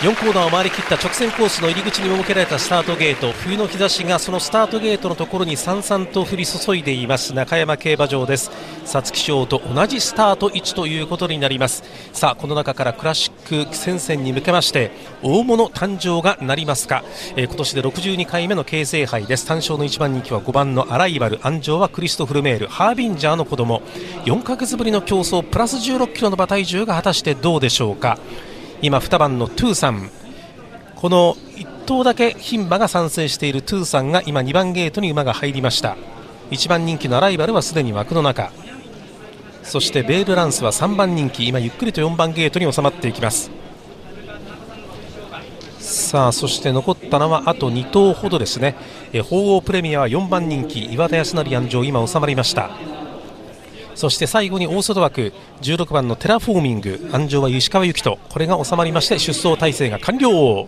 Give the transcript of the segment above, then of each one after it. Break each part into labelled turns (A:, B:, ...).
A: 4コーナーを回り切った直線コースの入り口に設けられたスタートゲート。冬の日差しがそのスタートゲートのところにさんさんと降り注いでいます。中山競馬場です。皐月賞と同じスタート位置ということになります。さあこの中からクラシック戦線に向けまして大物誕生がなりますか、えー、今年で62回目の京成杯です。単勝の1番人気は5番のアライバル。安城はクリストフルメール。ハービンジャーの子供。4ヶ月ぶりの競争。プラス16キロの馬体重が果たしてどうでしょうか？今2番のトゥーさん。この1頭だけ牝馬が参戦しているトゥーさんが今2番ゲートに馬が入りました。1番人気のアライバルはすでに枠の中。そしてベールランスは3番人気。今ゆっくりと4番ゲートに収まっていきます。さあそして残ったのはあと2頭ほどですね。え鳳凰プレミアは4番人気。岩田康成安城今収まりました。そして最後に大外枠16番のテラフォーミング鞍上は石川裕紀人これが収まりまして出走態勢が完了。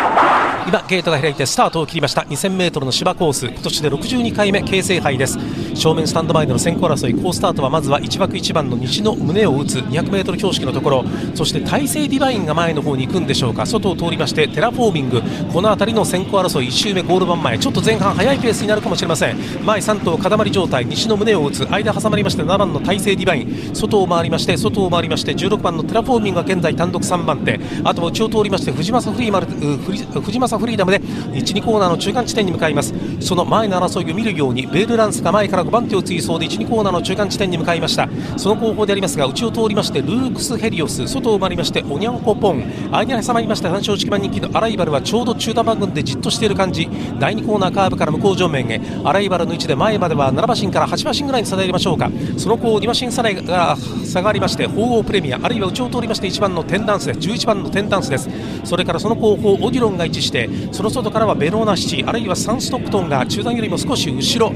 A: 今ゲートが開いてスタートを切りました。2000m の芝コース今年で62回目京成杯です。正面スタンド前での先行争い好スタートはまずは1枠1番のニシノムネヲウツ 200m 標識のところそしてタイセイディバインが前の方に行くんでしょうか。外を通りましてテラフォーミング。この辺りの先行争い1周目ゴール板前。ちょっと前半早いペースになるかもしれません。前3頭塊状態ニシノムネヲウツ。間挟まりまして7番のタイセイディバイン。外を回りまして外を回りまして16番のテラフォーミングが現在単独3番手。あとは内を通りましてフジマサフリーマルフジマサフリーダムで1、2コーナーの中間地点に向かいます。その前の争いを見るようにヴェールランスが前から5番手を追走で1、2コーナーの中間地点に向かいました。その後方でありますが内を通りましてルークスヘリオス外を回りましてオニャンコポン。間に挟まりました単勝1番人気のアライバルはちょうど中団番手でじっとしている感じ。第2コーナーカーブから向こう上面へ。アライバルの位置で前までは7馬身から8馬身ぐらいに差でありましょうか。その後2馬身差が下がりまして鳳凰プレミアあるいは内を通りまして1番のテンダンスです。11番のテンダンスです。それからその後方オディロンが位置してその外からはベローナシティあるいはサンストックトンが中段よりも少し後ろ。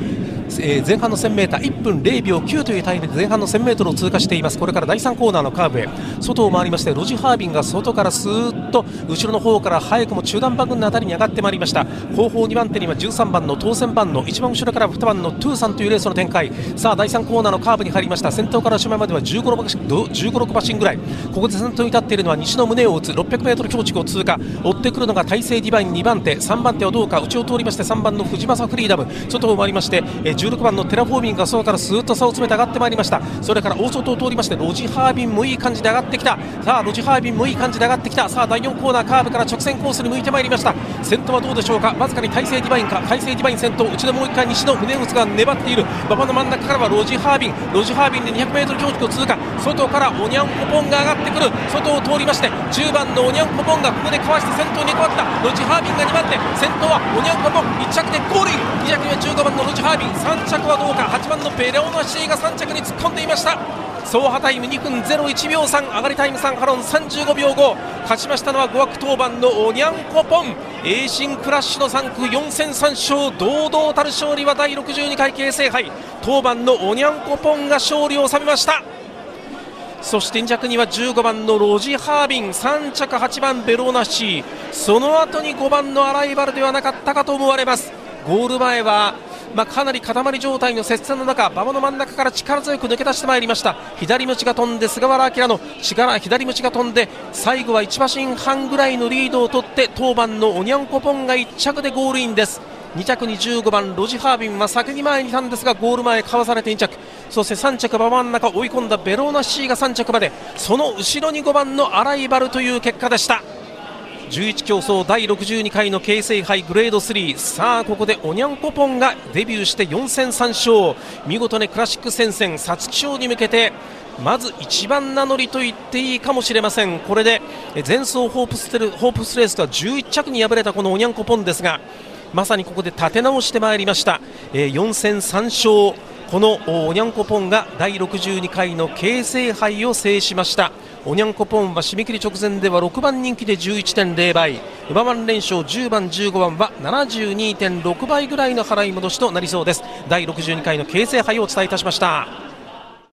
A: えー、前半の 1000m1 分0秒9というタイムで前半の 1000m を通過しています。これから第3コーナーのカーブへ。外を回りましてロジハービンが外からスーッと後ろの方から早くも中段馬群の辺りに上がってまいりました。後方2番手には13番の当選番の一番後ろから2番のトゥーさんというレースの展開。さあ第3コーナーのカーブに入りました。先頭から後ろまでは15、6馬身ぐらい。ここで先頭に立っているのは西の胸を打つ 600m 強軸を通過。追ってくるのが大勢ディバイン2番手。3番手はどうか。内を通りまして3番の藤正フリーダム。外を回りまして、え16番のテラフォーミングが外からスーッと差を詰めて上がってまいりました。それから大外を通りましてロジハービンもいい感じで上がってきた。さあロジハービンもいい感じで上がってきた。さあ第4コーナーカーブから直線コースに向いてまいりました。先頭はどうでしょうか？わずかにタイセイディバインか。タイセイディバイン先頭内でもう1回ニシノムネヲウツが粘っている。馬場の真ん中からはロジハービン。ロジハービンで 200m 強軸を通過。外からオニャンコポンが上がってくる。外を通りまして10番のオニャンコポンがここでかわして先頭に変わった。ロジハービンが2番手先頭はオニャンコポン。1着でゴールイン。2着には15番のロジハービン。3着はどうか。8番のヴェローナシチーが3着に突っ込んでいました。走破タイム2分01秒3上がりタイム3ハロン。35秒5勝ちましたのは5枠10番のオニャンコポン。エイシンフラッシュの産駒4戦3勝堂々たる勝利は第62回京成杯。10番のオニャンコポンが勝利を収めました。そして2着には15番のロジハービン。3着8番ヴェローナシチー。その後に5番のアライバルではなかったかと思われます。ゴール前はまあ、かなり塊状態の接戦の中馬場の真ん中から力強く抜け出してまいりました。左ムチが飛んで菅原明の力左ムチが飛んで最後は1馬身半ぐらいのリードを取って10番のオニャンコポンが1着でゴールインです。2着に15番ロジハービンは先に前にいたんですがゴール前かわされて2着。そして3着馬場真ん中追い込んだベローナシーが3着まで。その後ろに5番のアライバルという結果でした。11競争第62回の京成杯グレード3さあここでおにゃんこぽんがデビューして4戦3勝見事にクラシック戦線皐月賞に向けてまず一番名乗りと言っていいかもしれません。これで前走ホープステルホープスレースとは11着に敗れたこのおにゃんこぽんですがまさにここで立て直してまいりました、えー、4戦3勝このおにゃんこぽんが第62回の京成杯を制しました。おにゃんこぽんは締め切り直前では6番人気で11.0倍。馬番連勝10番15番は72.6倍ぐらいの払い戻しとなりそうです。第62回の京成杯をお伝えいたしました。